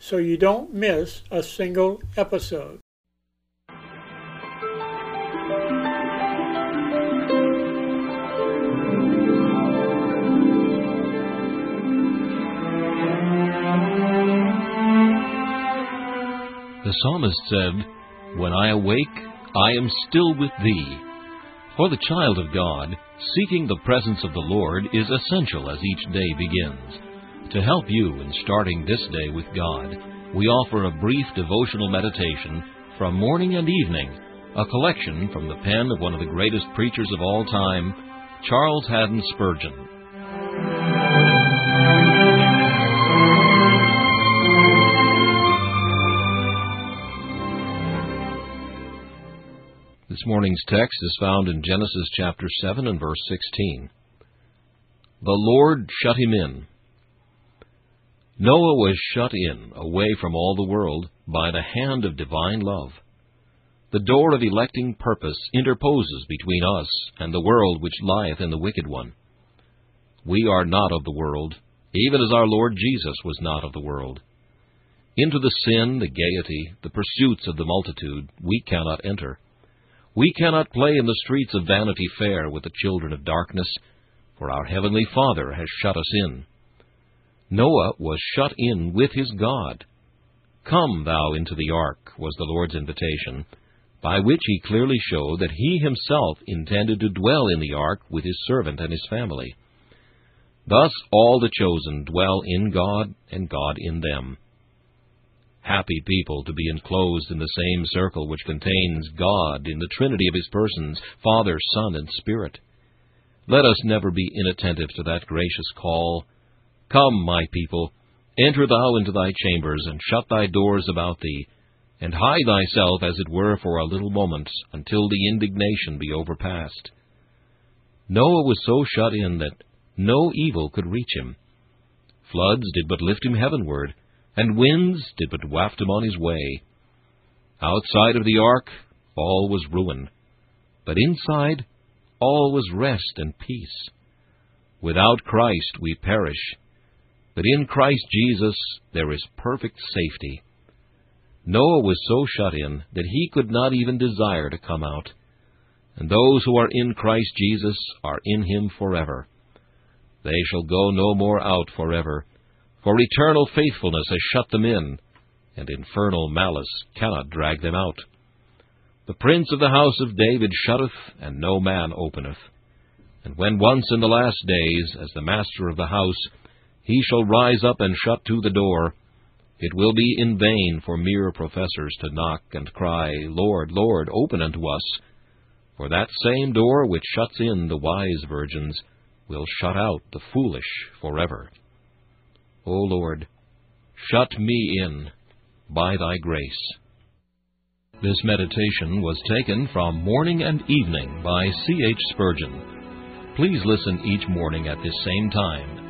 so you don't miss a single episode. The psalmist said, When I awake, I am still with thee. For the child of God, seeking the presence of the Lord is essential as each day begins. To help you in starting this day with God, we offer a brief devotional meditation from morning and evening, a collection from the pen of one of the greatest preachers of all time, Charles Haddon Spurgeon. This morning's text is found in Genesis chapter 7 and verse 16. The Lord shut him in Noah was shut in, away from all the world, by the hand of divine love. The door of electing purpose interposes between us and the world which lieth in the wicked one. We are not of the world, even as our Lord Jesus was not of the world. Into the sin, the gaiety, the pursuits of the multitude we cannot enter. We cannot play in the streets of Vanity Fair with the children of darkness, for our Heavenly Father has shut us in. Noah was shut in with his God. Come thou into the ark, was the Lord's invitation, by which he clearly showed that he himself intended to dwell in the ark with his servant and his family. Thus all the chosen dwell in God, and God in them. Happy people to be enclosed in the same circle which contains God in the Trinity of His persons, Father, Son, and Spirit. Let us never be inattentive to that gracious call Come, my people, enter thou into thy chambers, and shut thy doors about thee, and hide thyself, as it were, for a little moment, until the indignation be overpast. Noah was so shut in that no evil could reach him. Floods did but lift him heavenward, and winds did but waft him on his way. Outside of the ark, all was ruin, but inside, all was rest and peace. Without Christ we perish, but in Christ Jesus there is perfect safety. Noah was so shut in that he could not even desire to come out. And those who are in Christ Jesus are in him forever. They shall go no more out forever, for eternal faithfulness has shut them in, and infernal malice cannot drag them out. The prince of the house of David shutteth, and no man openeth. And when once in the last days, as the master of the house, he shall rise up and shut to the door, It will be in vain for mere professors to knock and cry, Lord, Lord, open unto us. For that same door which shuts in the wise virgins will shut out the foolish forever. O Lord, shut me in by thy grace. This meditation was taken from Morning and Evening by C. H. Spurgeon. Please listen each morning at this same time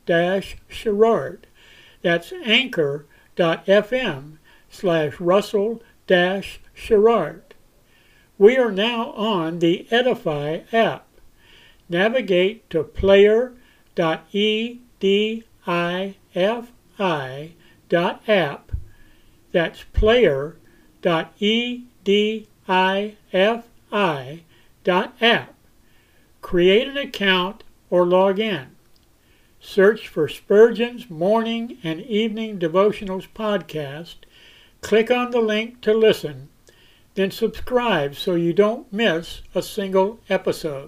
dash sherrard. That's anchor.fm slash russell dash sherrard. We are now on the Edify app. Navigate to player.edify app. That's player.edify.app. Create an account or log in. Search for Spurgeon's Morning and Evening Devotionals podcast. Click on the link to listen, then subscribe so you don't miss a single episode.